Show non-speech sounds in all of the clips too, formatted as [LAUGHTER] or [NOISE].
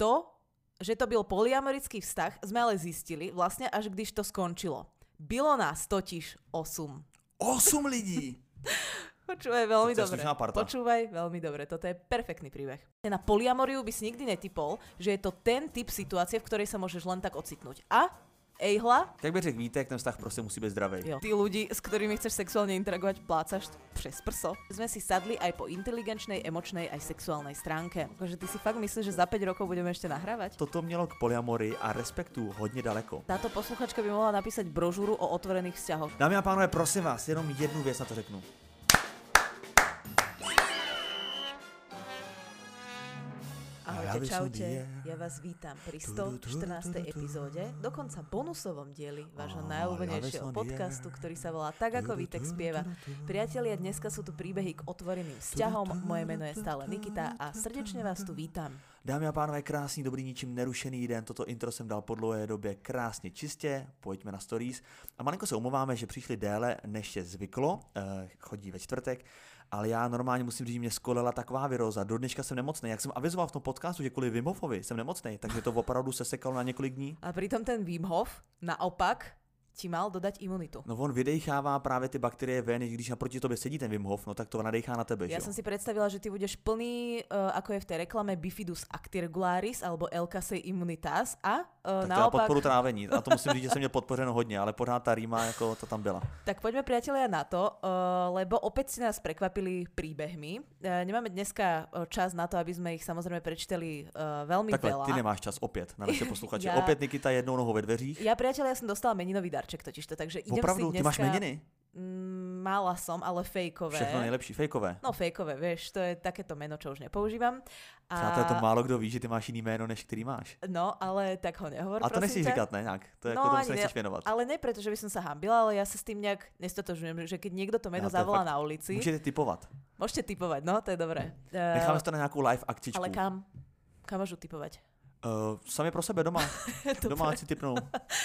To, že to byl polyamorický vztah, sme ale zistili vlastne až když to skončilo. Bylo nás totiž 8. 8 lidí! [LAUGHS] Počúvaj veľmi dobre. slušná parta. Počúvaj veľmi dobre. Toto je perfektný príbeh. Na polyamoriu by si nikdy netypol, že je to ten typ situácie, v ktorej sa môžeš len tak ocitnúť. A ejhla, Jak by řekl Vítek, ten vztah prostě musí být zdravý. jo. Tí ľudí, s ktorými chceš sexuálne interagovať, plácaš přes prso. Sme si sadli aj po inteligenčnej, emočnej aj sexuálnej stránke. Akože ty si fakt myslíš, že za 5 rokov budeme ešte nahrávať? Toto mělo k polyamory a respektu hodně daleko. Táto posluchačka by mohla napísať brožúru o otvorených vzťahoch. Dámy a pánové, prosím vás, jenom jednu věc na to řeknu. Čaute, die. ja vás vítam pri Tu, tu, tu, 114. tu, tu, tu. epizóde, dokonca bonusovom dieli vášho som podcastu, ktorý sa volá Tak ako tu, spieva. Priatelia, dneska sú tu príbehy k otvoreným vzťahom, moje meno je stále Nikita a srdečne vás tu vítam. Dámy a pánové, krásný, dobrý, ničím nerušený den. Toto intro jsem dal po dlouhé době krásně čistě. Pojďme na stories. A malinko se omlouváme, že přišli déle, než je zvyklo. Eh, chodí ve čtvrtek. Ale já normálně musím říct, mě skolela taková viróza. Do dneška jsem nemocný. Jak jsem avizoval v tom podcastu, že kvůli Wim Hofovi jsem nemocný, takže to opravdu se sekalo na několik dní. A pritom ten Wim Hof naopak ti mal dodať imunitu. No on vydechává právě ty bakterie ven, když naproti tobě sedí ten Wim Hof, no tak to nadechá na tebe, Ja jo? som si predstavila, že ty budeš plný, uh, ako je v tej reklame Bifidus actiregularis alebo Elcase immunitas a uh, Tak já naopak... podporu trávení. A to musím říct, že jsem měl podpořeno hodně, ale pořád ta rýma jako to tam byla. Tak poďme priatelia na to, uh, lebo opäť si nás prekvapili príbehmi. Uh, nemáme dneska čas na to, aby sme ich samozrejme prečítali uh, veľmi Takhle, veľa. ty nemáš čas opět na naše posluchače. [LAUGHS] Já- Opět Nikita jednou nohou ve dveřích. Ja priatelia som dostala meninový darček totižto, takže idem Opravdu, si dneska... ty máš meniny? Mm, Mala som, ale fejkové. Všechno nejlepší, fejkové. No fejkové, vieš, to je takéto meno, čo už nepoužívam. A... Přátelé, to málo kdo ví, že ty máš jiný jméno, než který máš. No, ale tak ho nehovor, A to nechceš říkat, ne? Nějak. To je No, jako tomu se ne- nechceš věnovat. Ale ne preto, že by som sa hambila, ale ja sa s tým nejak nestotožňujem, že keď niekto to Já, to je zavolá na ulici, Můžete typovat. môžete typovať, no, to je dobré. Eh, Necháme si to na nějakou live akcičku. ale kam? Kam môžu typovať? Uh, sami pro sebe doma. [LAUGHS] si typnou.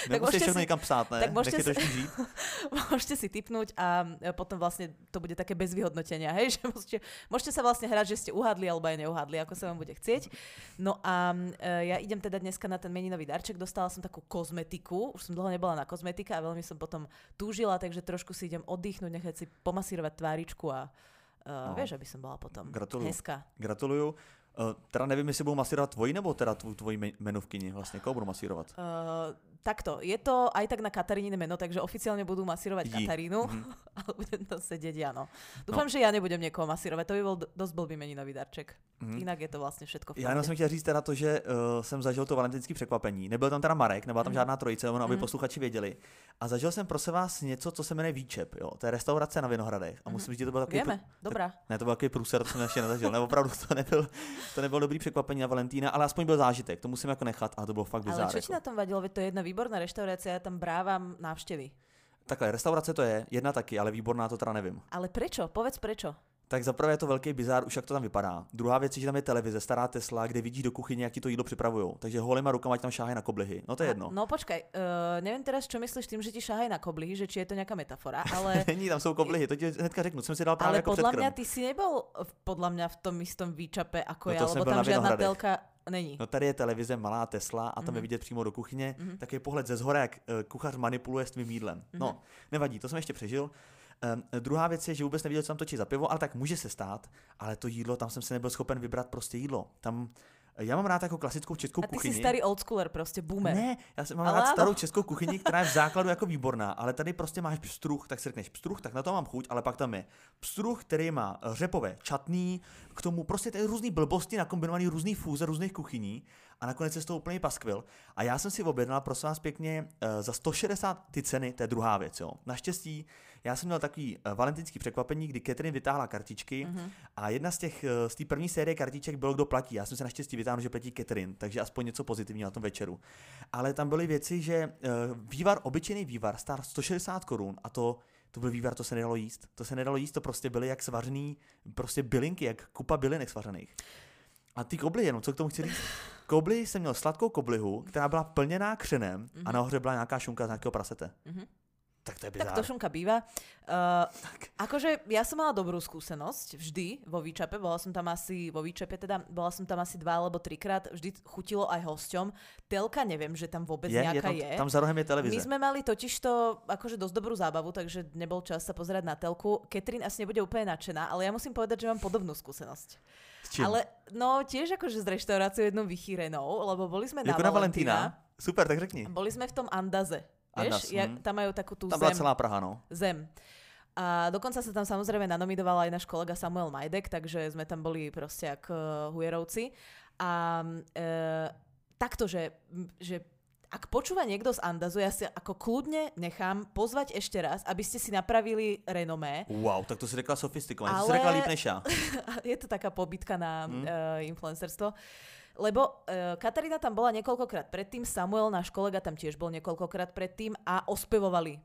Nemusíš všechno si- někam psát, ne? tak môžete to si- ještě žít. [LAUGHS] môžete si typnúť a e, potom vlastne to bude také bez vyhodnotenia, hej, [LAUGHS] že môžete, môžete sa vlastne hrať, že ste uhádli alebo aj neuhádli, ako sa vám bude chcieť. No a e, ja idem teda dneska na ten meninový darček, dostala som takú kozmetiku, už som dlho nebola na kozmetika a veľmi som potom túžila, takže trošku si idem oddychnúť, nechať si pomasírovať tváričku a uh, No. vieš, aby som bola potom Gratuluju. hezká. Gratuluju. Uh, teda nevím, jestli budou masírovat tvoji nebo teda tvoji me- menovkyni. Vlastně koho budou masírovat? Uh, takto, je to aj tak na Kataríne meno, takže oficiálne budú masírovať Jí. Katarínu, Mhm. [LAUGHS] ale budem to sedieť ja, no. Dúfam, že ja nebudem niekoho masírovať, to by bol d- dosť blbý meninový darček. Mhm. Inak je to vlastne všetko v Já jenom jsem chtěl říct teda to, že uh, jsem zažil to valentinské překvapení. Nebyl tam teda Marek, nebyla tam Mhm. žádná trojice, ono, aby Mhm. posluchači věděli. A zažil jsem prosím vás něco, co se jmenuje Výčep. Jo? To je restaurace na Vinohradech. A musím říct, že to byl takový Vieme, dobrá. Ne, to byl takový průser, to jsem ještě nezažil. Ne, opravdu to nebyl, to nebyl dobrý překvapení na Valentína, ale aspoň byl zážitek, to musím jako nechat a to bylo fakt Ale bizár. čo ti Jako. na tom vadilo? Veď to je jedna výborná reštaurácia, ja tam brávam návštevy. Takhle, restaurace to je, jedna taky, ale výborná to teda nevím. Ale prečo? Povedz prečo. Tak zaprvé je to velký bizár, už jak to tam vypadá. Druhá věc je, že tam je televize, stará Tesla, kde vidíš do kuchyně, jak ti to jídlo připravují. Takže holýma rukama ti tam šáhají na koblihy. No to je jedno. No počkaj, uh, neviem teraz, čo myslíš tým, že ti šahaj na koblihy, že či je to nejaká metafora, [LAUGHS] ale... Není, tam jsou koblihy, to ti hnedka řeknu, jsem si dal právě Ale jako předkrm. mňa ty si nebol v- podľa mňa v tom istom výčape ako No jsem lebo tam Vinohradech. telka není. No tady je televize, malá Tesla a tam Mhm. je vidět přímo do kuchyně, Mhm. takový pohled ze zhora, jak eh, kuchař manipuluje s tvým jídlem. No, nevadí, to jsem ještě přežil. Um, druhá věc je, že vůbec neviděl, co tam točí za pivo, ale tak může se stát, ale to jídlo, tam jsem si nebyl schopen vybrat prostě jídlo. Tam, já mám rád jako klasickou českou A ty kuchyni. si starý oldschooler, proste boomer. Ne, já jsem mám Ale rád starou českou [LAUGHS] kuchyni, která je v základu jako výborná, ale tady prostě máš pstruh, tak si řekneš pstruh, tak na to mám chuť, ale pak tam je pstruh, který má řepové čatný, k tomu prostě ty různý blbosti nakombinovaný různý fůze různých kuchyní a nakonec je z toho úplný paskvil. A já jsem si objednal, prosím vás pěkně, eh, za 160 ty ceny, to je druhá věc, jo. Naštěstí, já jsem měl takový eh, valentinský překvapení, kdy Catherine vytáhla kartičky Mhm. a jedna z těch, eh, z té první série kartiček bylo, kdo platí. Já jsem se naštěstí vytáhl, že platí Catherine, takže aspoň něco pozitivního na tom večeru. Ale tam byly věci, že eh, vývar, obyčejný vývar, stál 160 korun a to to byl vývar, to se nedalo jíst. To se nedalo jíst, to prostě byly jak svařený, prostě bylinky, jak kupa bylinek svařených. A ty kobly jenom, co k tomu chci říct? [LAUGHS] Kobly jsem měl sladkou koblihu, která byla plněná křenem a nahoře byla nějaká šunka z nějakého prasete. Mhm. Tak to je Tak bizár. to šunka býva. Uh, akože ja som mala dobrú skúsenosť vždy vo Výčape, bola som tam asi vo Výčape, teda bola som tam asi dva alebo trikrát, vždy chutilo aj hosťom. Telka neviem, že tam vôbec je, je nejaká tam, je. tam za rohem je televize. My sme mali totižto akože dosť dobrú zábavu, takže nebol čas sa pozerať na telku. Katrin asi nebude úplne nadšená, ale ja musím povedať, že mám podobnú skúsenosť. Čím? Ale no tiež akože s reštauráciou jednou vychýrenou, lebo boli sme na jako na Valentína. Valentína. Super, tak řekni. Boli sme v tom Andaze. Vieš, ja, hm. tam majú takú tú Tam zem. celá Praha, no. zem. A dokonca sa tam samozrejme nanomidoval aj náš kolega Samuel Majdek, takže sme tam boli proste ako hujerovci. A e, takto, že, že ak počúva niekto z Andazu, ja si ako kľudne nechám pozvať ešte raz, aby ste si napravili renomé. Wow, tak to si řekla sofistikovaně. To Ale- si řekla líp než já. [LAUGHS] Je to taká pobytka na Hm. mm. uh, influencerstvo. Lebo uh, Katarína tam bola niekoľkokrát predtým, Samuel, náš kolega, tam tiež bol niekoľkokrát predtým a ospevovali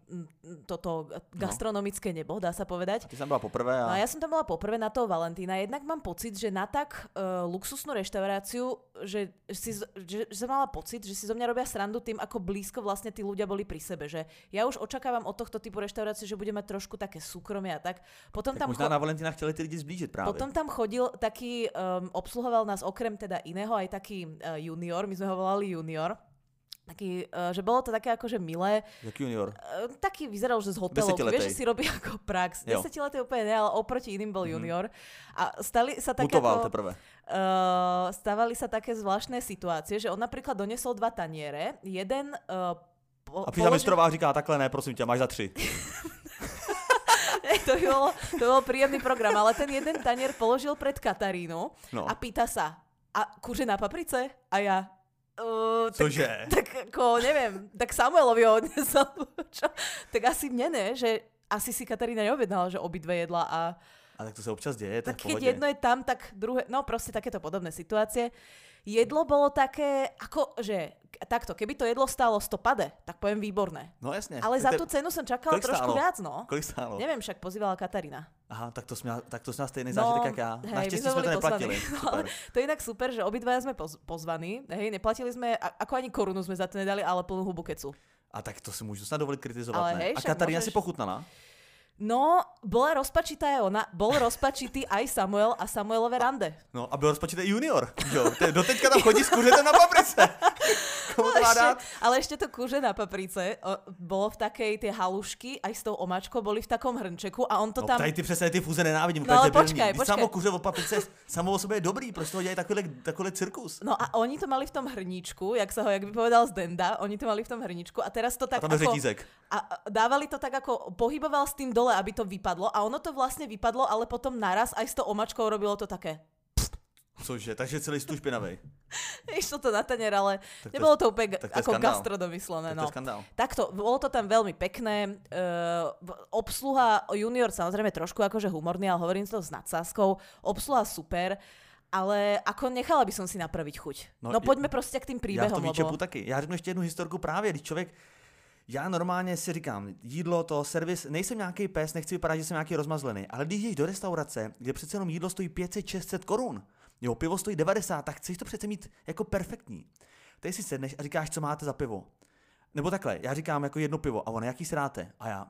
toto gastronomické nebo, dá sa povedať. Ty jsem byla poprvé No a a... ja som tam bola poprvé na toho Valentína. Jednak mám pocit, že na tak uh, luxusnú reštauráciu, že, si, že, že som mala pocit, že si zo mňa robia srandu tým, ako blízko vlastne tí ľudia boli pri sebe. Že ja už očakávam od tohto typu reštaurácie, že bude mať trošku také súkromie a tak. Potom Tak tam možná cho- na Valentína chtěli ty lidi zblížit právě. potom tam chodil taký, um, obsluhoval nás okrem teda iného aj taký uh, junior, my sme ho volali junior. Taký, uh, že bolo to také akože milé. Jak junior. Uh, taký vyzeral, že z hotelov. Desetiletej. Vieš, že si robí ako prax. Desetiletý úplne ne, ale oproti iným bol Mhm. junior. A stali sa také Mutoval ako, teprve. uh, stávali sa také zvláštne situácie, že on napríklad donesol dva taniere. Jeden uh, po, A přišla mistrová říká, takhle ne, prosím tě, máš za tři. [LAUGHS] to, by bolo, to bol príjemný program, ale ten jeden tanier položil pred Katarínu No, a pýta sa, a kuře na paprice? A ja, uh, tak, cože? [LAUGHS] tak ako, neviem, tak Samuelovi ho odnesol. Čo? [LAUGHS] Tak asi mne ne, že asi si Katarína neobjednala, že obidve jedla a A tak to se občas děje, tak v keď jedno je tam, tak druhé, no proste takéto podobné situácie. Jedlo bolo také, ako, že takto, keby to jedlo stálo 100 pade, tak poviem výborné. No jasně. Ale Tak za tú cenu som čakala trošku stálo? viac, no. Kolik stálo? Neviem, však pozývala Katarína. Aha, tak to jsi měla, tak to jsi měla stejný No, zážitek jak já. hej, Naštěstí my sme jsme to neplatili. [LAUGHS] No, Super. To je inak super, že obidvaja sme poz, pozvaní. Hej, neplatili sme, a- ako ani korunu sme za to nedali, ale plnú hubu kecu. A tak to si můžu snad dovolit kritizovat, Ale ne? hej, A Katarína môžeš- si pochutnala? No, bola rozpačitá aj ona, bol rozpačitý [LAUGHS] aj Samuel a Samuelové rande. No a byl rozpočet i junior. Jo, Te- doteďka tam chodí s kuřetem na paprice. [LAUGHS] Komu to ešte, ale ešte to kúže na paprice o, bolo v takej, tie halušky aj s tou omáčkou boli v takom hrnčeku a on to No, tam... tady ty přesně ty fúze nenávidím. No, to je ale Vždyť počkaj. Samo kuře od paprice samo o sobě je dobrý, proč toho dělají takovýhle, takovýhle cirkus? No a oni to mali v tom hrníčku, jak sa ho, jak by povedal Zdenda, oni to mali v tom hrníčku a teraz to A tak tam je ako... řetízek. A a dávali to tak ako, pohyboval s tým dole, aby to vypadlo a ono to vlastne vypadlo, ale potom naraz aj s tou omačkou robilo to také. Cože, takže celý stůl špinavý. [LAUGHS] Išlo to na tanier, ale Tak to nebolo to úplne tak to ako skandál. gastro domyslené. to No. skandál. Takto, bolo to tam veľmi pekné. Uh, obsluha junior samozrejme trošku akože humorný, ale hovorím to s nadsázkou. Obsluha super. Ale ako nechala by som si napraviť chuť. No, No, poďme proste k tým Já v príbehom, tom výčepu lebo... taky. Já řeknu ještě jednu historku právě, když člověk já normálně si říkám, jídlo, to, servis, nejsem nějaký pes, nechci vypadat, že jsem nějaký rozmazlený, ale když jdeš do restaurace, kde přece jenom jídlo stojí 500-600 korun, jo, pivo stojí 90, tak chceš to přece mít jako perfektní. Tady si sedneš a říkáš, co máte za pivo. Nebo takhle, já říkám jako jedno pivo a ona, jaký si dáte? A já,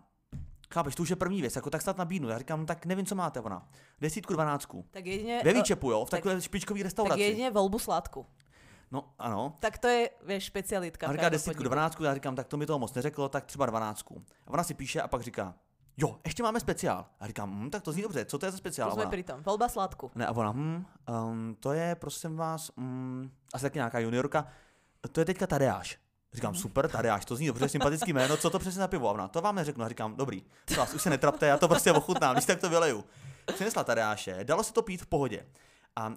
chápeš, to už je první věc, jako tak snad nabídnu. Já říkám, no, tak nevím, co máte ona. Desítku, dvanáctku. Tak jedine, Ve eh, výčepu, jo, v tak- takové špičkové tak restauraci. jedine voľbu sladku. No, ano. Tak to je, vieš, špecialitka. A říká desítku, dvanáctku, já říkám, tak to mi toho moc neřeklo, tak třeba dvanáctku. A ona si píše a pak říká, jo, ještě máme speciál. A říkám, hm, tak to zní dobře, co to je za speciál? Tu A sme ona, pri tom. Voľba sladku. ne, a ona, hm, um, to je, prosím vás, um, asi taky nějaká juniorka, to je teďka Tadeáš. Říkám, super, Tadeáš, to zní dobře, sympatický jméno, co to přesně za pivo? A ona, to vám neřeknu. A říkám, dobrý, vás, už se netrapte, já to prostě ochutnám, když tak to vyleju. Přinesla Tadeáše, dalo se to pít v pohodě. A uh,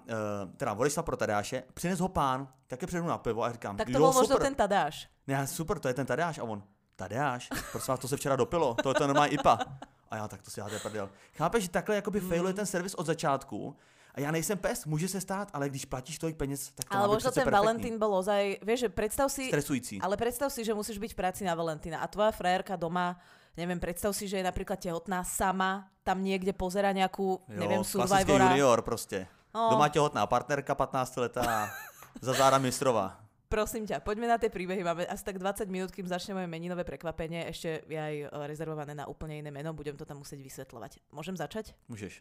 teda odešla pro Tadeáše, přines ho pán, také předu na pivo a říkám, Tak to možno super. ten Tadáš. Ne, super, to je ten Tadeáš. A on, Tadeáš, prosím vás, to se včera dopilo, to je to normální IPA. A já, tak to si dáte prdel. Chápeš, že takhle jakoby Mm. failuje ten servis od začátku. A já nejsem pes, může se stát, ale když platíš tolik peněz, tak to Ale být možno přece ten perfektní. Valentín bol ozaj, vieš, že predstav si, Stresující. ale predstav si, že musíš byť v práci na Valentína a tvoja frajerka doma, neviem, predstav si, že je napríklad tehotná sama, tam niekde pozera nejakú, neviem, klasický Survivora. junior prostě. No. Doma těhotná partnerka 15 letá za záda mistrova. [LAUGHS] Prosím ťa, poďme na tie príbehy. Máme asi tak 20 minút, kým začne moje meninové prekvapenie. Ešte je aj e, rezervované na úplne iné meno. Budem to tam musieť vysvetľovať. Môžem začať? Můžeš.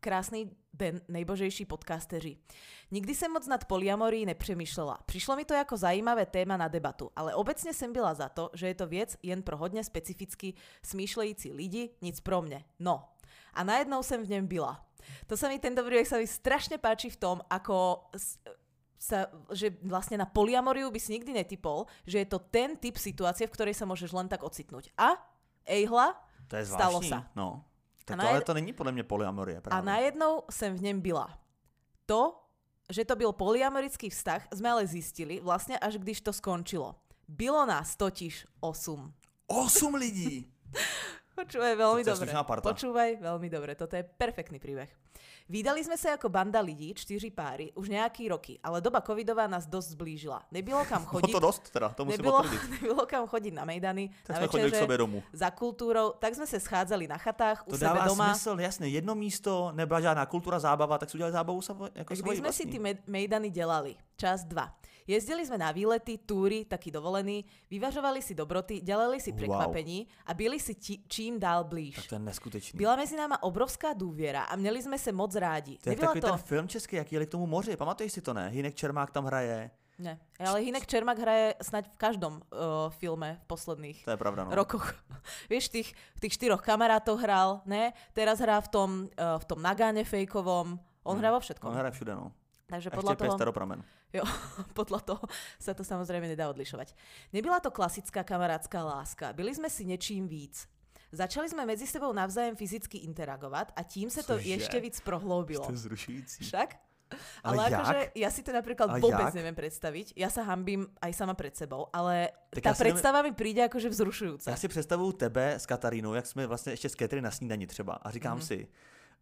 Krásný den, nejbožejší podcasteři. Nikdy jsem moc nad polyamorí nepřemýšlela. Přišlo mi to jako zajímavé téma na debatu, ale obecně jsem byla za to, že je to věc jen pro hodně specificky smýšlející lidi, nic pro mě. No. A najednou jsem v něm byla. To sa mi, tento príbeh sa mi strašne páči v tom, ako sa, že vlastne na polyamoriu by si nikdy netypol, že je to ten typ situácie, v ktorej sa môžeš len tak ocitnúť. A ejhla, To je Stalo sa. No. Tak A to, ale to není podle mě polyamorie A právě. najednou jsem v něm byla. To, že to byl polyamorický vztah, jsme ale zistili vlastně až když to skončilo. Bylo nás totiž 8. Osm lidí! [LAUGHS] Počúvaj veľmi dobre. parta. Počúvaj veľmi dobre. Toto je perfektný príbeh. Vydali sme sa ako banda lidí, čtyři páry, už nejaký roky, ale doba covidová nás dosť zblížila. Nebylo kam [LAUGHS] Bylo chodiť, to dost teda, to musím nebylo, potvrdit. [LAUGHS] nebylo kam chodiť na mejdany, Tak na jsme chodili k večeře, sobě domů. za kultúrou, tak sme se schádzali na chatách, u To sebe dává doma. smysl, jasně, jedno místo, nebyla žádná kultura, zábava, tak si udělali zábavu jako Kdy svoji sme si ty mejdany delali? Čas 2. Jezdili sme na výlety, túry, taký dovolený, vyvažovali si dobroty, delali si Wow. prekvapení a byli si ti, čím dál blíž. Tak to je neskutečný. Byla mezi náma obrovská důvěra a měli jsme se moc rádi. To je Nebyla takový to... ten film český, jak jeli k tomu moři, pamatuješ si to ne? Hinek Čermák tam hraje, Ne, ale Hinek Čermak hraje snať v každom uh, filme v posledných to je pravda no. rokoch. [LAUGHS] Vieš, v tých, v tých štyroch kamarátov hral, ne? Teraz hrá v tom, uh, v tom Nagáne fejkovom. On hrá vo všetkom. On hraje všude no. Takže podľa toho, staropramen. jo, [LAUGHS] podľa toho sa to samozrejme nedá odlišovať. Nebyla to klasická kamarátska láska. Byli sme si něčím víc. Začali jsme mezi sebou navzájem fyzicky interagovat a tím se to Cože? ještě víc prohloubilo. To zrušující. Však? Ale Ale, akože ja si to napríklad Ale vôbec jak? neviem predstaviť. Ja sa hambím aj sama pred sebou, ale Tak tá já si nevím- predstava mi príde akože vzrušujúca. Já si představuju tebe s Katarínou, jak jsme vlastně ještě s Catherine na snídani třeba a říkám mm-hmm. si,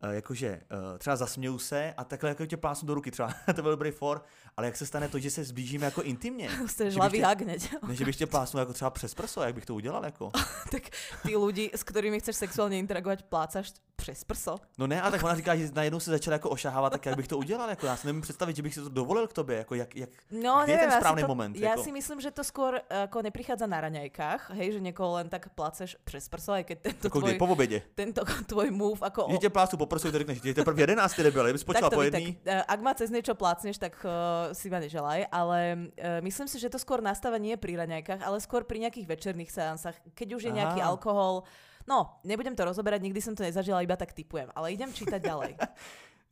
jakože uh, třeba zasměju se a takhle jako tě plásnu do ruky třeba, [LAUGHS] to byl dobrý for, ale jak se stane to, že se zblížíme jako intimně? [LAUGHS] Ste že bych žlavý hneď. Ne, že bych tě plásnul jako třeba přes prso, jak bych to udělal jako? [LAUGHS] tak ty ľudí, s ktorými chceš sexuálne interagovať, plácaš přes prso. No ne, a tak ona říká, že najednou se začala jako ošahávat, tak jak bych to udělal, jako já si nemůžu představit, že bych si to dovolil k tobě, jako jak, jak No, Kde je neviem, ten asi správny to, moment, Ja ako? si myslím, že to skôr ako neprichádza na raňajkách, hej, že niekoho len tak pláceš přes prso, aj keď tento jako tvoj, po obědě. tento [LAUGHS] tvoj move ako... Že tě plásnu po prsu, to řekneš, že teprve 11 nebyl, kdybys počula Takto po by, tak, jedný. eh, ak ma cez niečo plácneš, tak uh, si ma neželaj, ale uh, myslím si, že to skôr nastáva nie pri raňajkách, ale skôr pri nejakých večerných seansách, keď už je nejaký Aha. alkohol. No, nebudem to rozoberať, nikdy som to nezažila, iba tak typujem, ale idem čítať ďalej. [LAUGHS]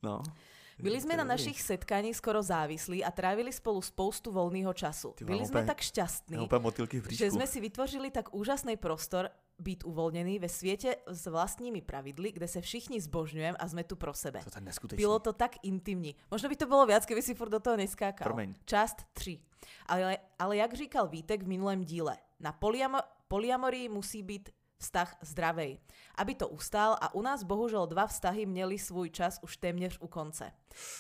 No. Byli sme To je na našich setkaních skoro závislí a trávili spolu spoustu voľného času. Ty Byli mám sme úplne- tak šťastní, že bříšku. sme si vytvořili tak úžasný prostor být uvoľnený ve sviete s vlastními pravidly, kde se všichni zbožňujem a sme tu pro sebe. To je. Bylo to tak intimní. Možno by to bylo viac, keby si furt do toho neskákal. Promiň. Část 3. Ale, ale jak říkal Vítek v minulém díle, na polyamo, polyamorii musí být vztah zdravej. Aby to ustál a u nás bohužel dva vztahy měli svůj čas už téměř u konce.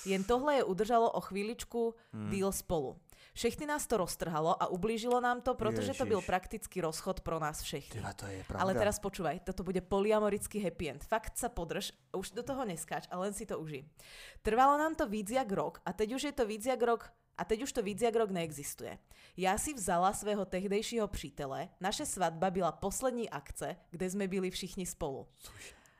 Jen tohle je udržalo o chvíličku hmm. díl spolu. Všechny nás to roztrhalo a ublížilo nám to, protože to byl Ježiš. prakticky rozchod pro nás všechny. Tyhle, to je pravda. Ale teraz počúvaj, toto bude polyamorický happy end. Fakt sa podrž, už do toho neskáč a len si to uži. Trvalo nám to víc jak rok a teď už je to víc jak rok a teď už to víc jak rok neexistuje. Já si vzala svého tehdejšího přítele, naše svatba byla poslední akce, kde jsme byli všichni spolu.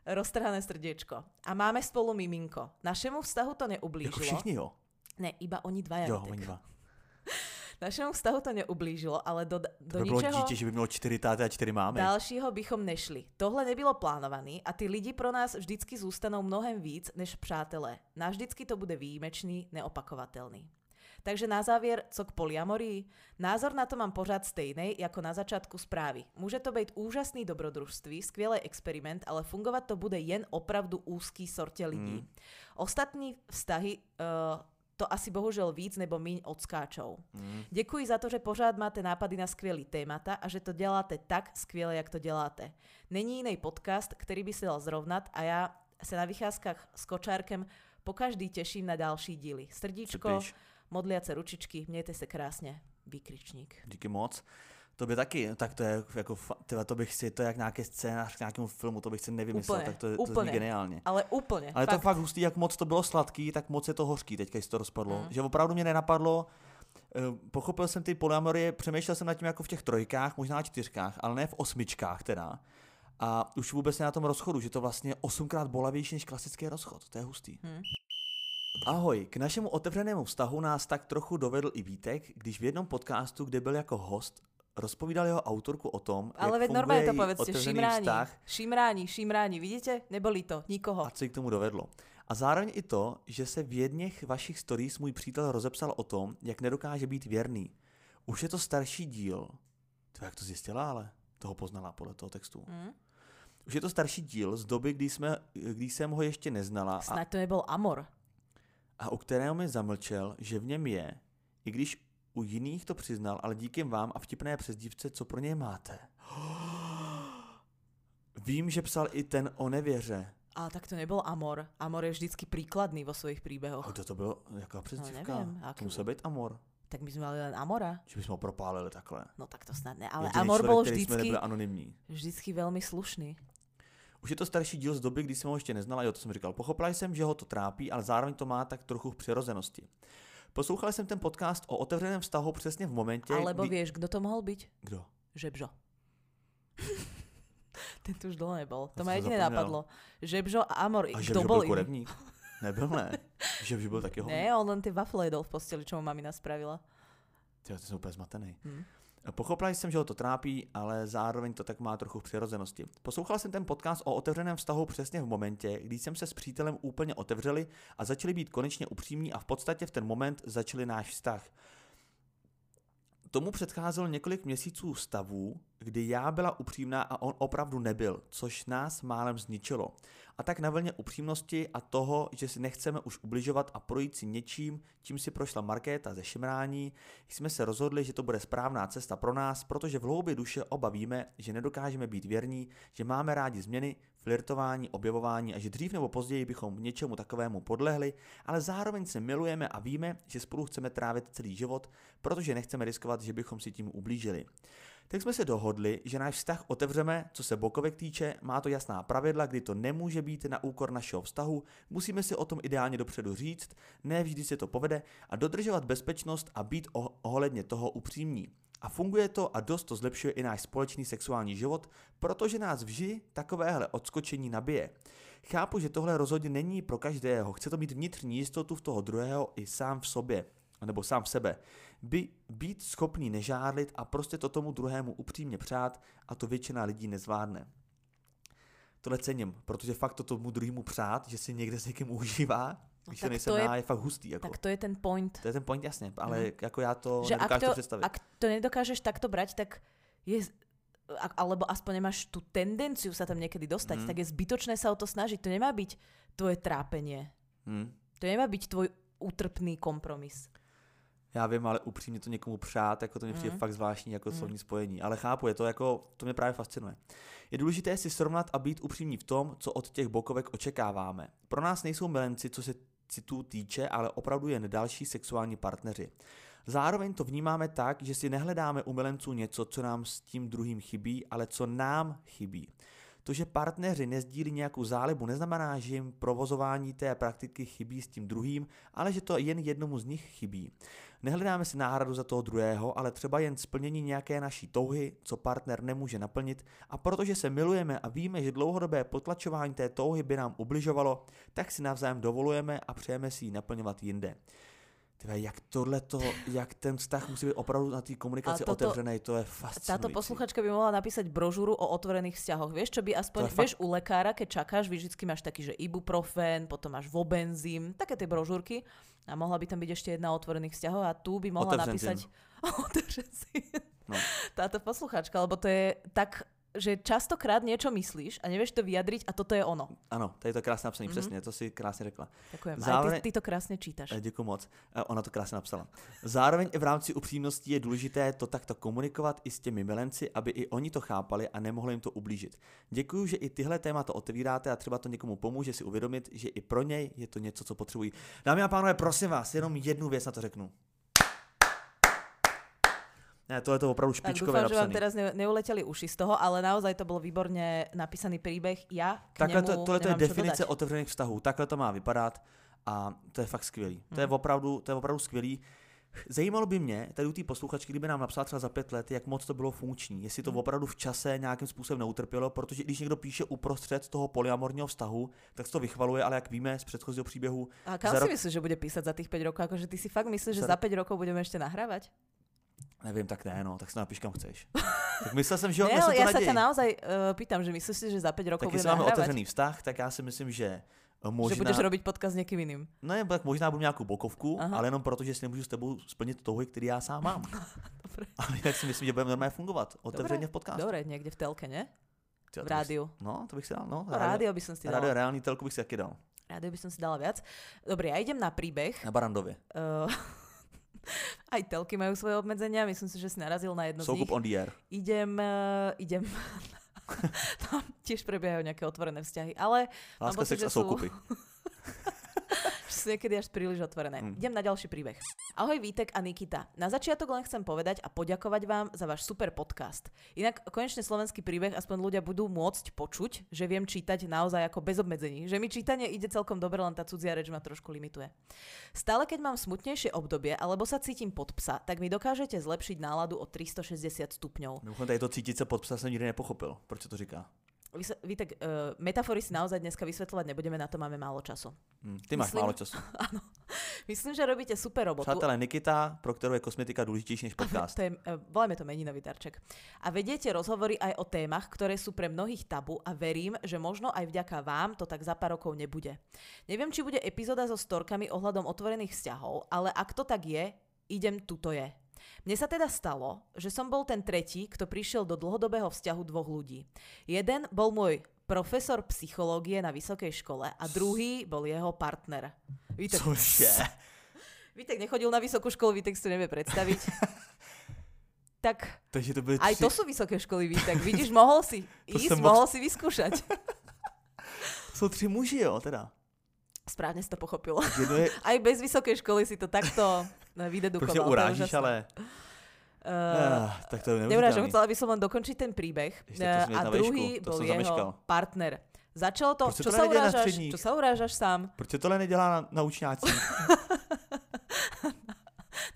Roztrhané srdiečko. A máme spolu miminko. Našemu vztahu to Jako neublížilo. všichni, jo? Ne, iba oni dvaja. Jo, oni dva. [LAUGHS] Našemu vztahu to neublížilo, ale do, To do by bylo ničeho... dítě, že by mělo čtyři táty a čtyři mámy. Dalšího bychom nešli. Tohle nebylo plánovaný a ty lidi pro nás vždycky zůstanou mnohem víc než přátelé. Navždycky to bude výjimečný, neopakovatelný. Takže na závěr, co k polyamorii? Názor na to mám pořád stejný jako na začátku zprávy. Může to být úžasný dobrodružství, skvělý experiment, ale fungovat to bude jen opravdu úzký sortě lidí. Hmm. Ostatní vztahy uh, to asi bohužel víc nebo míň odskáčou. Mm. Děkuji za to, že pořád máte nápady na skvělý témata a že to děláte tak skvěle, jak to děláte. Není jiný podcast, který by se dal zrovnat a já se na vycházkách s kočárkem po každý těším na další díly. Srdíčko, Cipíš. Modliace ručičky, mějte se krásně, výkričník. Díky moc. To by taky, tak to je jako, tyhle, to bych si, to je jak nějaký scénář k nějakému filmu, to bych si nevymyslel, Úplně, tak to, to zní úplně. geniálně. Ale úplně, Ale fakt. to fakt hustý, jak moc to bylo sladký, tak moc je to hořký, teďka když to rozpadlo. Mm. Že opravdu mě nenapadlo, Eh, pochopil jsem ty polyamorie, přemýšlel jsem nad tím jako v těch trojkách, možná čtyřkách, ale ne v osmičkách teda. A už vůbec ne na tom rozchodu, že to vlastně osmkrát bolavější než klasický rozchod. To je hustý. Hmm. Ahoj, k našemu otevřenému vztahu nás tak trochu dovedl i Vítek, když v jednom podcastu, kde byl jako host, rozpovídal jeho autorku o tom, Ale veď normálně to povedzte, šimrání, vztah. šimrání, šimrání, vidíte? Nebolí to, nikoho. A co k tomu dovedlo. A zároveň i to, že se v jedných vašich stories můj přítel rozepsal o tom, jak nedokáže být věrný. Už je to starší díl. To jak to zjistila, ale toho poznala podle toho textu. Mm. Už je to starší díl z doby, kdy, jsme, kdy jsem ho ještě neznala. Snad to nebyl Amor. A u kterého mi zamlčel, že v něm je, i když u jiných to přiznal, ale díky vám a vtipné přezdívce, co pro něj máte. Vím, že psal i ten o nevěře. A tak to nebyl Amor. Amor je vždycky příkladný vo svojich příběhoch. A kdo to byl? Jaká přezdívka? No, nevím, to musel být Amor. Tak my jsme mali len Amora. Že bychom ho propálili takhle. No tak to snad ne, ale Jediný Amor byl vždycky, anonymní. vždycky velmi slušný. Už je to starší díl z doby, kdy jsem ho ještě neznala, jo, to jsem říkal. Pochopila jsem, že ho to trápí, ale zároveň to má tak trochu v přirozenosti. Poslouchal jsem ten podcast o otevřeném vztahu přesně v momentě, Alebo kdy... víš, kdo to mohl být? Kdo? Žebžo. [LAUGHS] ten tu už dlouho nebol. To, to ma jediné napadlo. Žebžo a Amor. A Žebžo byl kurevník? Nebyl, ne. [LAUGHS] Žebžo byl taky hodný. Ne, on len ty wafle jedol v posteli, čo mu mamina spravila. Ty, to jsem úplně zmatený. Hmm. Pochopila jsem, že ho to trápí, ale zároveň to tak má trochu přirozenosti. Poslouchal jsem ten podcast o otevřeném vztahu přesně v momentě, kdy jsem se s přítelem úplně otevřeli a začali být konečně upřímní a v podstatě v ten moment začali náš vztah. Tomu předcházel několik měsíců stavů, kdy já byla upřímná a on opravdu nebyl, což nás málem zničilo. A tak na vlně upřímnosti a toho, že si nechceme už ubližovat a projít si něčím, čím si prošla Markéta ze šimrání, jsme se rozhodli, že to bude správná cesta pro nás, protože v hloubi duše oba víme, že nedokážeme být věrní, že máme rádi změny, flirtování, objevování a že dřív nebo později bychom něčemu takovému podlehli, ale zároveň se milujeme a víme, že spolu chceme trávit celý život, protože nechceme riskovat, že bychom si tím ublížili tak jsme se dohodli, že náš vztah otevřeme, co se bokovek týče, má to jasná pravidla, kdy to nemůže být na úkor našeho vztahu, musíme si o tom ideálně dopředu říct, ne vždy se to povede a dodržovat bezpečnost a být ohledně toho upřímní. A funguje to a dost to zlepšuje i náš společný sexuální život, protože nás vždy takovéhle odskočení nabije. Chápu, že tohle rozhodně není pro každého, chce to mít vnitřní jistotu v toho druhého i sám v sobě, nebo sám v sebe by být schopný nežádlit a prostě to tomu druhému upřímně přát a to většina lidí nezvládne. Tohle cením, protože fakt to tomu druhému přát, že si někde s někým užívá, no, když to nejsem to je, je fakt hustý. Jako. Tak to je ten point. To je ten point, jasně, ale mm. jako já to že nedokážu to, to představit. Ak to nedokážeš takto brať, tak je alebo aspoň nemáš tú tendenciu sa tam niekedy dostať, mm. tak je zbytočné sa o to snažiť. To nemá byť tvoje trápenie. Mm. To nemá byť tvoj útrpný kompromis. Já vím, ale upřímně to někomu přát, jako to mě přijde mm. fakt zvláštní jako mm. slovní spojení. Ale chápu, je to jako, to mě právě fascinuje. Je důležité si srovnat a být upřímní v tom, co od těch bokovek očekáváme. Pro nás nejsou milenci, co se citů týče, ale opravdu jen další sexuální partneři. Zároveň to vnímáme tak, že si nehledáme u milenců něco, co nám s tím druhým chybí, ale co nám chybí. To, že partneři nezdílí nějakou zálibu, neznamená, že jim provozování té praktiky chybí s tím druhým, ale že to jen jednomu z nich chybí. Nehledáme si náhradu za toho druhého, ale třeba jen splnění nějaké naší touhy, co partner nemůže naplnit a protože se milujeme a víme, že dlouhodobé potlačování té touhy by nám ubližovalo, tak si navzájem dovolujeme a přejeme si ji naplňovat jinde. Tyve, jak tohle to, jak ten vztah musí být opravdu na té komunikaci toto, otevřený, to je fascinující. Táto posluchačka by mohla napísať brožuru o otvorených vzťahoch. Vieš, čo by aspoň, vieš, fakt... u lekára, keď čakáš, vždycky máš taký, že ibuprofen, potom máš vobenzym, také tie brožúrky. A mohla by tam byť ešte jedna o otvorených vzťahoch a tu by mohla Otevřen napísať... [LAUGHS] Otevřen no. Táto posluchačka, lebo to je tak že častokrát niečo myslíš a nevieš to vyjadriť a toto je ono. Ano, tady je to krásně napsané, mm-hmm. přesně, to si krásně řekla. Ďakujem, Zároveň... ty, ty to krásně čítaš. Eh, Děkuji moc, eh, ona to krásně napsala. Zároveň i v rámci upřímnosti je důležité to takto komunikovat i s těmi milenci, aby i oni to chápali a nemohli jim to ublížit. Děkuji, že i tyhle témata otevíráte a třeba to někomu pomůže si uvědomit, že i pro něj je to něco, co potřebují. Dámy a pánové, prosím vás, jenom jednu věc na to řeknu. Ne, to je to opravdu špičkové tak dúfam, že vám teraz ne, neuleteli uši z toho, ale naozaj to bol výborne napísaný príbeh. Ja k Takhle to, tohle to je definice otevřených vztahů. Takhle to má vypadat a to je fakt skvělý. To je mhm. opravdu, to je opravdu skvělý. Zajímalo by mě, tady u té posluchačky, kdyby nám napsala třeba za pět let, jak moc to bylo funkční, jestli to Mhm. opravdu v čase nějakým způsobem neutrpělo, protože když někdo píše uprostřed toho polyamorního vztahu, tak se to vychvaluje, ale jak víme z předchozího příběhu, A kam Za si rok- myslíš, že bude písať za tých 5 rokov? Akože ty si fakt myslíš, že Za- za 5 rokov budeme ešte nahrávať? Nevím, tak ne, no, tak se napíš kam chceš. tak myslel jsem, že jo, Ne, to ja sa ťa naozaj uh, pýtam, že myslíš si, že za 5 rokov Tak budeme máme nahrávať? otevřený vztah, tak já si myslím, že eh, Že možná... budeš robiť podcast s niekým iným. Ne, tak možná budu nějakou bokovku, Aha. ale jenom proto, že si nemůžu s tebou splnit touhy, který já sám mám. [LAUGHS] Dobre. ale jinak si myslím, že budeme normálně fungovat. Otevřeně v podcastu. Dobre, niekde v telke, ne? Ty, V rádiu. No, to bych si dal, no. No, rádio by som si rádio dala. reálný telku bych si taky dal. Rádio by som si dala viac. Dobre, ja idem na príbeh. Na Barandově. Uh, [LAUGHS] [LAUGHS] aj telky majú svoje obmedzenia, myslím si, že si narazil na jedno z Soukup nich. on the air. Idem, uh, idem... [LAUGHS] Tam tiež prebiehajú nejaké otvorené vzťahy, ale Láska, sex a sú- soukupy. [LAUGHS] niekedy až príliš otvorené. Mm. Idem na ďalší príbeh. Ahoj Vítek a Nikita. Na začiatok len chcem povedať a poďakovať vám za váš super podcast. Inak konečne slovenský príbeh aspoň ľudia budú môcť počuť, že viem čítať naozaj ako bez obmedzení. Že mi čítanie ide celkom dobre, len tá cudzia reč ma trošku limituje. Stále keď mám smutnejšie obdobie alebo sa cítim pod psa, tak mi dokážete zlepšiť náladu o 360 stupňov. Mimochodem, tady to cítit se pod psa jsem nikdy nepochopil. Proč to říká? Vítek, uh, metafory si naozaj dneska vysvetľovať nebudeme, na to máme málo času. Hm, ty máš Myslím- málo času. [LAUGHS] Myslím, že robíte super robotu. Přátelé, Nikita, pro kterou je kosmetika důležitější než [LAUGHS] podcast. To je, eh, volajme to meninový darček. A vediete rozhovory aj o témach, ktoré sú pre mnohých tabu a verím, že možno aj vďaka vám to tak za pár rokov nebude. Neviem, či bude epizóda so storkami ohľadom otvorených vzťahov, ale ak to tak je, idem, tuto je. Mne sa teda stalo, že som bol ten tretí, kto prišiel do dlhodobého vzťahu dvoch ľudí. Jeden bol môj profesor psychológie na vysokej škole a druhý bol jeho partner. Vítek, Cože? Vítek nechodil na vysokú školu, Vítek si to nevie predstaviť. [LAUGHS] tak Takže to byly aj tři, to sú vysoké školy, Vítek. Vidíš, mohol si [LAUGHS] ísť, mohol si vyskúšať. [LAUGHS] jsou tři muži, jo, teda. Správne si to pochopil. Jedno je, [LAUGHS] Aj bez vysokej školy si to takto eh, vydedukoval. prostě To je urážíš, ale... Uh, Uh, tak to Neurážam, chcela by som len dokončiť ten príbeh. Ešte to Eh, a druhý to bol jeho zameškal. partner. Začalo to, Proč čo to sa, urážaš, čo sa urážaš sám [LAUGHS] Proč se tohle nedělá na, na učňácích? [LAUGHS]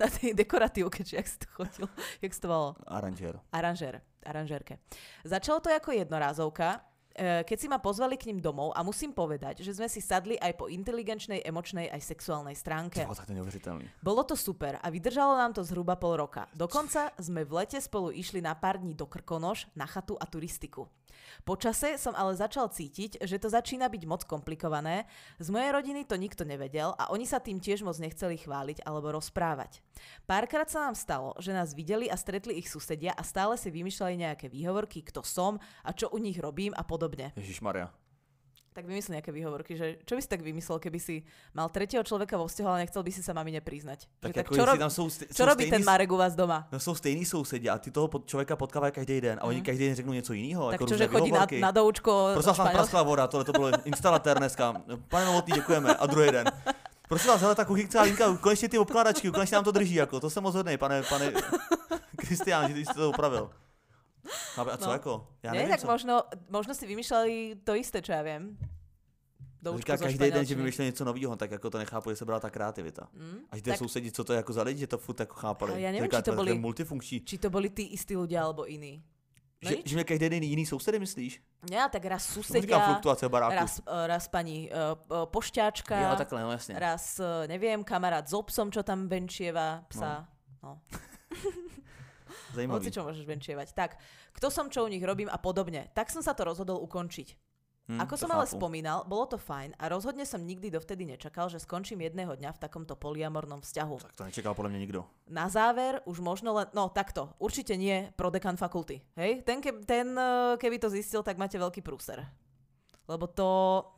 na tej dekoratívke, či jak si to chodil, jak si to volalo. Aranžér. Aranžér, aranžérke. Začalo to ako jednorázovka, keď si ma pozvali k ním domov a musím povedať, že sme si sadli aj po inteligenčnej, emočnej aj sexuálnej stránke. Tak to je neuvěřitelný. Bolo to super a vydržalo nám to zhruba pol roka. Dokonca sme v lete spolu išli na pár dní do Krkonoš, na chatu a turistiku. Po čase som ale začal cítiť, že to začína byť moc komplikované. Z mojej rodiny to nikto nevedel a oni sa tým tiež moc nechceli chváliť alebo rozprávať. Párkrát sa nám stalo, že nás videli a stretli ich susedia a stále si vymýšľali nejaké výhovorky, kto som a čo u nich robím a podobne. Ježíš Maria. Tak vymyslí nejaké výhovorky, že čo by si tak vymyslel, keby si mal tretieho človeka vo vzťahu, ale nechcel by si sa mamine priznať. Tak, Že jako čo, rob, tam jsou, st- čo robí ten Marek u vás doma? No jsou stejný sousedí a ty toho člověka potkávají každý den a oni Mhm. každý den řeknou něco jiného. Tak jako čo, že chodí na, na doučko Prosím vás, praskla voda, tohle to bylo instalatér dneska. Pane Novotný, děkujeme. A druhý den. Prosím vás, hele, ta kuchyňcá linka, konečně ty obkladačky, konečně nám to drží, jako, to jsem moc hodnej, pane, pane Kristián, že ty jsi to opravil. Chápe, A co No. jako? Já nevím, tak co. možno, možno si vymýšľali to isté, čo viem. Doučko Říká každý den, že vymýšlel něco nového, tak jako to nechápu, že se byla ta kreativita. Mm, A že ty tak, sousedí, co to je jako za lidi, že to furt jako chápali. Já nevím, Říká, či to byli- multifunkční. či to boli tí istí ľudia alebo iní. No že, nič. že mě každý den jiný sousedy, myslíš? Ja, tak raz susedia, fluktuace baráku. raz, eh, raz pani uh, pošťáčka, Jo, takhle, no jasně. raz, eh, neviem, kamarát s obsom, čo tam venčieva psa. No. [LAUGHS] Zajímavý. Hoci čo môžeš venčievať. Tak, kto som, čo u nich robím a podobne. Tak som sa to rozhodol ukončiť. Hm, Ako som ale chápu. spomínal, bolo to fajn a rozhodne som nikdy dovtedy nečakal, že skončím jedného dňa v takomto poliamornom vzťahu. Tak to nečekal podle mě nikdo. Na záver už možno len, no takto, určite nie prodekan fakulty, hej? Ten, ke, ten eh, keby to zistil, tak máte veľký prúser. Lebo to,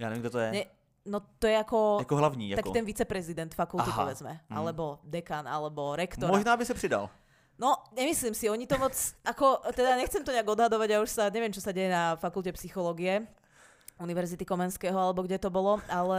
Já nevím, kdo to je. ne, no to je ako, Jako hlavní, tak jako. ten viceprezident fakulty, Aha, povedzme. hm. Alebo dekan, alebo rektor. Možná by se přidal. No, nemyslím si, oni to moc, ako, teda nechcem to nejak odhadovať, ja už sa, neviem, čo sa deje na fakulte psychológie, Univerzity Komenského, alebo kde to bolo, ale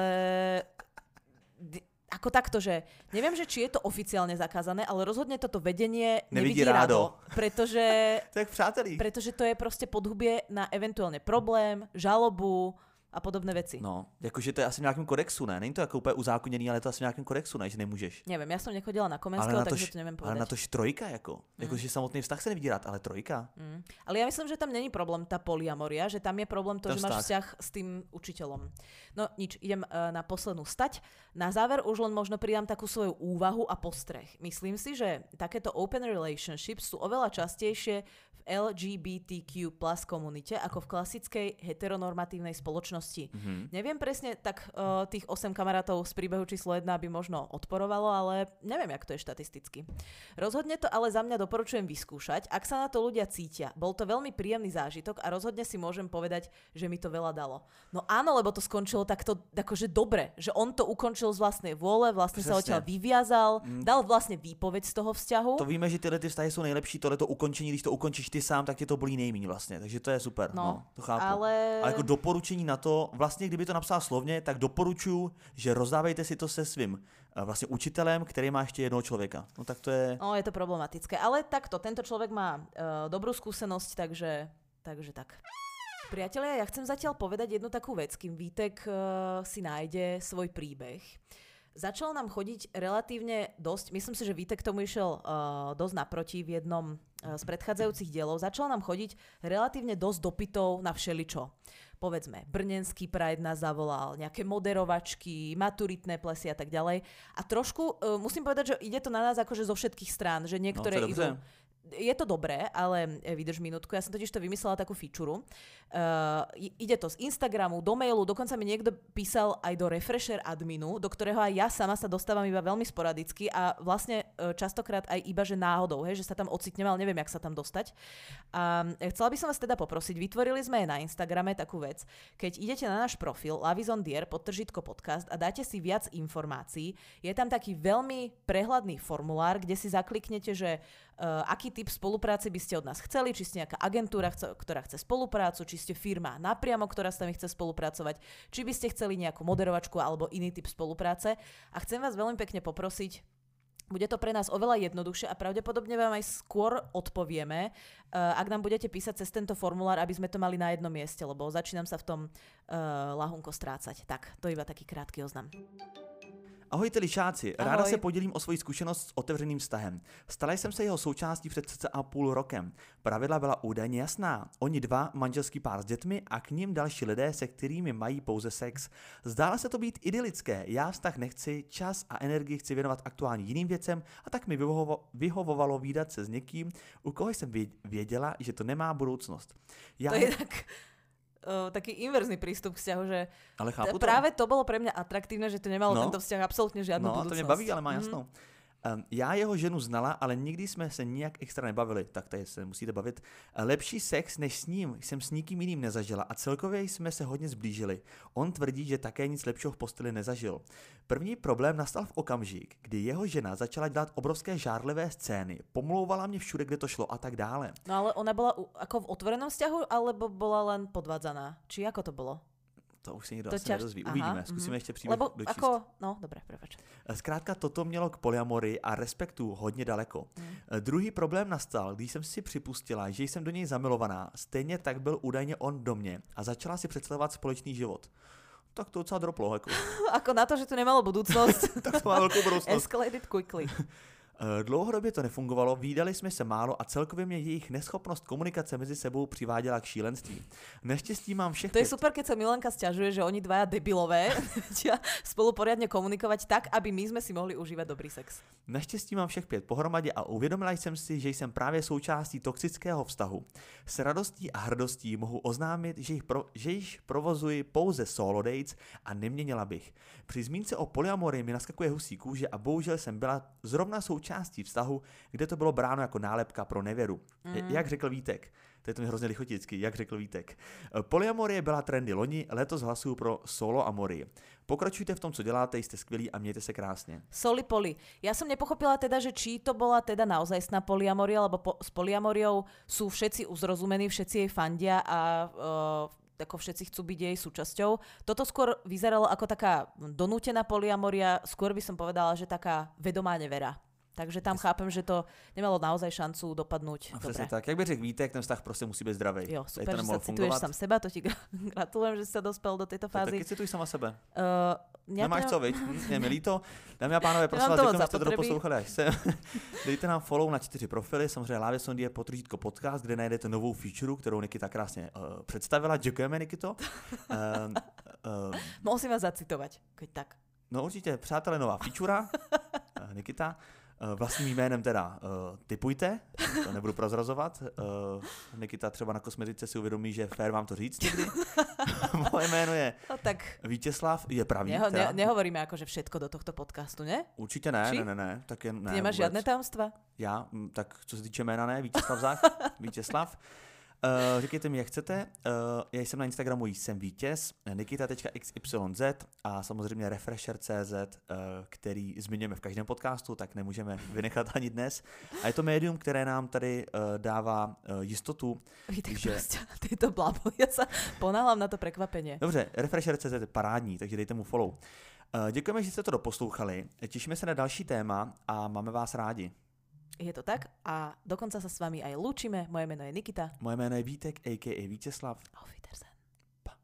ako takto, že neviem, že či je to oficiálne zakázané, ale rozhodne toto vedenie Nevidí nevidí, rádo. rado, pretože, [LAUGHS] Tak přátelí. pretože to je proste podhubie na eventuálne problém, žalobu, a podobné veci. No, jakože to je asi v nějakém kodexu, ne? Není to jako úplně uzákoněný, ale je to asi v nějakém kodexu, ne? Že nemůžeš. Neviem, ja som nechodila na Komenského, na takže tož- to neviem Ale povedať. na tož trojka, jako. Jakože samotný vztah se nevidí rád, ale trojka. Mm. Ale ja myslím, že tam není problém tá poliamoria, že tam je problém to, Ten že máš vztah. vzťah s tým učiteľom. No nič, idem uh, na poslednú stať. Na záver už len možno pridám takú svoju úvahu a postreh. Myslím si, že takéto open relationships sú oveľa častejšie v LGBTQ plus komunite ako v klasickej heteronormatívnej spoločnosti. Mhm. Neviem presne, tak uh, tých 8 kamarátov z príbehu číslo 1 by možno odporovalo, ale neviem, jak to je štatisticky. Rozhodne to ale za mňa doporučujem vyskúšať, ak sa na to ľudia cítia. Bol to veľmi príjemný zážitok a rozhodne si môžem povedať, že mi to veľa dalo. No áno, lebo to skončilo takto akože dobre, že on to ukončil z vlastnej vôle, vlastne sa Presne. odtiaľ vyviazal, dal vlastne výpoveď z toho vzťahu. To víme, že tyhle ty vztahy jsou nejlepší, tohle to ukončení, když to ukončíš ty sám, tak tě to bolí nejméně vlastně, takže to je super, no, No, to chápu. ale- ale jako doporučení na to, vlastně kdyby to napsal slovně, tak doporučuji, že rozdávejte si to se svým eh, vlastně učitelem, který má ještě jednoho člověka. No tak to je, No, je to problematické. Ale takto, tento človek má uh, dobrú skúsenosť, takže, takže tak. Priatelia, ja chcem zatiaľ povedať jednu takú vec, kým Vítek uh, si nájde svoj príbeh. Začal nám chodiť relatívne dosť, myslím si, že Vítek tomu išiel uh, dosť naproti v jednom uh, z predchádzajúcich dielov, začal nám chodiť relatívne dosť dopytov na všeličo. Povedzme, Brnenský Pride nás zavolal, nejaké moderovačky, maturitné plesy a tak ďalej. A trošku, uh, musím povedať, že ide to na nás akože zo všetkých strán, že niektoré No, to je dobře. idú je to dobré, ale e, vydrž minútku, ja som totiž to vymyslela takú fičuru. Uh, ide to z Instagramu, do mailu, dokonca mi niekto písal aj do Refresher adminu, do ktorého aj ja sama sa dostávam iba veľmi sporadicky a vlastne e, častokrát aj iba, že náhodou, hej, že sa tam ocitnem, ale neviem, jak sa tam dostať. A e, chcela by som vás teda poprosiť, vytvorili sme aj na Instagrame takú vec, keď idete na náš profil Lavizon Dier, podtržitko podcast a dáte si viac informácií, je tam taký veľmi prehľadný formulár, kde si zakliknete, že aký typ spolupráce by ste od nás chceli, či ste nejaká agentúra, ktorá chce spoluprácu, či ste firma napriamo, ktorá s nami chce spolupracovať, či by ste chceli nejakú moderovačku alebo iný typ spolupráce. A chcem vás veľmi pekne poprosiť, bude to pre nás oveľa jednoduchšie a pravdepodobne vám aj skôr odpovieme, uh, ak nám budete písať cez tento formulár, aby sme to mali na jednom mieste, lebo začínam sa v tom uh, lahunko strácať. Tak, to iba taký krátky oznam. Ahojte lišáci, Ahoj. ráda se podělím o svoji zkušenost s otevřeným vztahem. Stala jsem se jeho součástí před cca půl rokem. Pravidla byla údajně jasná. Oni dva, manželský pár s dětmi a k ním další lidé, se kterými mají pouze sex. Zdála se to být idylické. Já vztah nechci, čas a energii chci věnovat aktuálně jiným věcem a tak mi vyhovo- vyhovovalo výdat se s někým, u koho jsem vě- věděla, že to nemá budoucnost. Já, To je tak, uh, taký inverzný prístup k vzťahu, že ale t- chápu to. práve to bolo pre mňa atraktívne, že to nemalo No. tento vzťah absolútne žiadnu No, budúcnosť. to mě baví, ale má Mhm. jasnou. Um, já jeho ženu znala, ale nikdy jsme se nijak extra nebavili, tak tady se musíte bavit. Eh, Lepší sex než s ním jsem s nikým jiným nezažila a celkově jsme se hodně zblížili. On tvrdí, že také nic lepšího v posteli nezažil. První problém nastal v okamžik, kdy jeho žena začala dělat obrovské žárlivé scény, pomlouvala mě všude, kde to šlo a tak dále. No ale ona bola u, ako v otvorenom vzťahu, alebo bola len podvádzaná? Či ako to bolo? To už se nikdo To asi ťaž- nedozví. aha, Uvidíme, zkusíme mhm. ještě příběh Lebo dočíst. ako... No, dobre, prepač. Zkrátka toto mělo k polyamorii a respektu hodně daleko. Mm. Eh, Druhý problém nastal, když jsem si připustila, že jsem do něj zamilovaná. Stejně tak byl údajně on do mě a začala si představovat společný život. Tak to docela droplo, jako. [LAUGHS] Ako na to, že tu nemalo budúcnosť. [LAUGHS] tak to má velkou budoucnost. Escalated quickly. [LAUGHS] Eh, Dlouhodobě to nefungovalo, výdali jsme se málo a celkově mě jejich neschopnost komunikace mezi sebou přiváděla k šílenství. Neštěstí mám všech To je super, keď sa Milenka stiažuje, že oni dvaja debilové [LAUGHS] spolu poriadne komunikovať tak, aby my sme si mohli užívať dobrý sex. Naštěstí mám všech pět pohromadě a uvědomila jsem si, že jsem právě součástí toxického vztahu. S radostí a hrdostí mohu oznámit, že, jich pro, že již provozuji pouze solo dates a neměnila bych. Při zmínce o polyamorii mi naskakuje husí kůže a bohužel jsem byla zrovna součástí vztahu, kde to bylo bráno jako nálepka pro nevěru. Mm. Jak řekl Vítek, to je to mi hrozně lichoticky, jak řekl Vítek. Polyamorie byla trendy loni, letos hlasuju pro solo amorii. Pokračujte v tom, co děláte, jste skvělí a mějte se krásně. Soli poli. Ja som nepochopila teda, že či to bola teda naozajstná poliamoria, lebo po, s poliamoriou sú všetci uzrozumení, všetci jej fandia a uh, ako všetci chcú byť jej súčasťou. Toto skôr vyzeralo ako taká donútená poliamoria, skôr by som povedala, že taká vedomá nevera. Takže tam chápem, že to nemalo naozaj šancu dopadnúť A dobre. přesně tak. Jak by řekl Vítek, ten vztah prostě musí být zdravý. Jo, Tady super, to že sa cituješ sám seba, to ti gra- [LAUGHS] gratulujem, že si sa dospel do Tak fázy. taky cituj sama sebe. Uh, Nemáš co, viď? Je mi líto. Dámy a pánové, prosím vás, to děkujeme, že jste to doposlouchali až sem. [LAUGHS] Dejte nám follow na čtyři profily, samozřejmě Lávě Sondy je potržítko podcast, kde najdete novou feature, kterou Nikita krásně uh, představila. Děkujeme, Nikito. Uh, uh, si [LAUGHS] ma zacitovať, keď tak. no určitě, přátelé, nová feature. Uh, Nikita. Uh, vlastním jménem teda uh, typujte, to nebudu prozrazovat. Uh, Nikita třeba na kosmetice si uvědomí, že fér vám to říct někdy. [LAUGHS] Moje jméno je No tak Vítězslav, je pravý. neho, teda. ne, nehovoríme akože všetko do tohto podcastu, ne? Určitě ne, Či? ne, ne, ne, tak jen Ty ne. nemáš vůbec. žiadne tajomstva? Já, mm, tak co se týče jména, ne, Vítězslav Zách, [LAUGHS] Vítězslav. Uh, říkejte mi, jak chcete. Uh, já jsem na Instagramu jsem vítěz, nikita.xyz a samozřejmě refresher.cz, uh, který zmiňujeme v každém podcastu, tak nemůžeme vynechat ani dnes. A je to médium, které nám tady uh, dává uh, jistotu. Vítek, Že- prostě, [LAUGHS] tyto bláboli, ja sa ponáhľam na to prekvapenie. Dobře, refresher.cz je parádní, takže dejte mu follow. Uh, děkujeme, že jste to doposlouchali. Těšíme se na další téma a máme vás rádi. Je to tak a dokonca sa s vami aj lúčime. Moje meno je Nikita. Moje meno je Vítek, a.k.a. Vítězslav. Auf Wiedersehen. Pa.